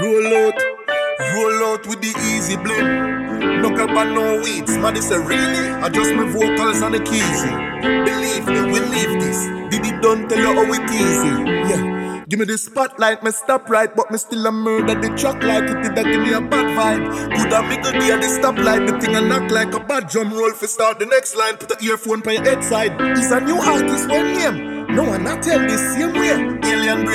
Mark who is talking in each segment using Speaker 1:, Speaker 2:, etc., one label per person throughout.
Speaker 1: Roll out, roll out with the easy. No grab and no weeds, man, it's a really. Adjust my vocals and the keys. Believe me, we leave this. Did it done tell you how it easy. Yeah. Give me the spotlight, me stop right, but me still a murder the truck like it did that give me a bad vibe. Good a middle gear, the stoplight, the thing a knock like a bad drum roll for start the next line. Put the earphone by your head side. It's a new artist, one name. No one not tell the same way.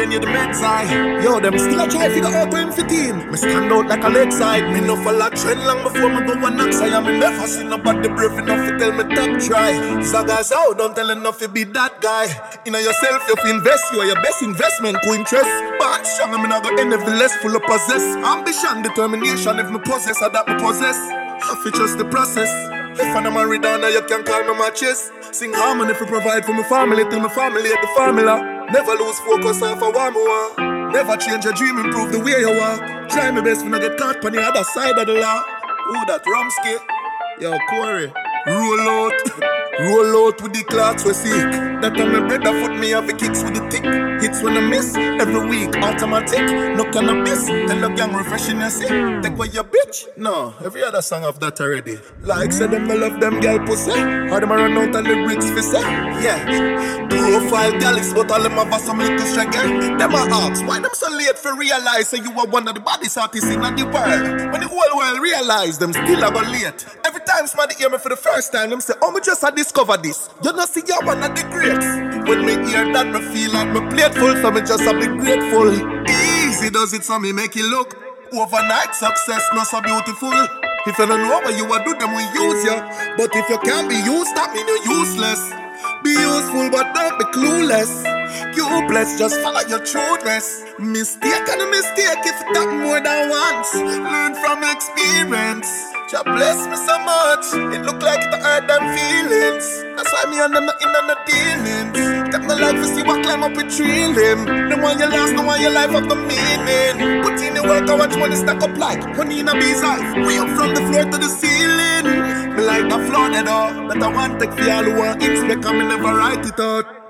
Speaker 1: Brain, you the. Yo, them still a try figure out when fit in. Me stand out like a leg side. Me no follow trend long before me go one next. I am never seen nobody brave enough to tell me top try. Sagas out, don't tell enough to be that guy. In yourself, you invest, you are your best investment. Co interest, but strong, I'm not gonna end less full of possess. Ambition, determination, if me possess, I that me possess. I fi trust the process. If I'm married down, you can call me my chest. Sing harmony if you provide for my family till my family at the formula. Never lose focus off of one more. Never change your dream, improve the way you walk. Try my best when I get caught on the other side of the law. Ooh, that Rumsky. Yo, Corey. Roll out. Roll out with the clocks we seek. That time my brother foot me have the kicks with the tick. Hits when I miss every week, automatic. No cannabis, tell the gang refreshing you see. Take away your bitch. No, every other song of that already. Like say them I love them girl pussy. How them I run out of lyrics for say. Yeah. Profile gals, but all them have some little struggle. Them a ask why them so late for realize say you are one of the baddest artists in the world. When the whole world realize them still a go late. Every time somebody hear me for the first time, them say, Oh, me just had discover this. You know, see, you're one of the greats. When me hear that, me feel like me plateful, so me just have be grateful. Easy does it, so me make it look. Overnight success, not so beautiful. If you don't know what you are do, them we use you. But if you can't be used, that mean you're useless. Be useful, but don't be clueless. You bless, just follow your trueness. Mistake and a mistake if that more than once. Learn from experience. Jah bless me so much. It look like it hurt them feelings. That's why me and them not in on the dealings. Take my life to see what climb up a tree limb. The one you lost, the one your life have the meaning. Put in the work, I watch money stack up like honey in a bee's hive. Way up from the floor to the ceiling. Me like the that all that I want take for all who want and me never write it out.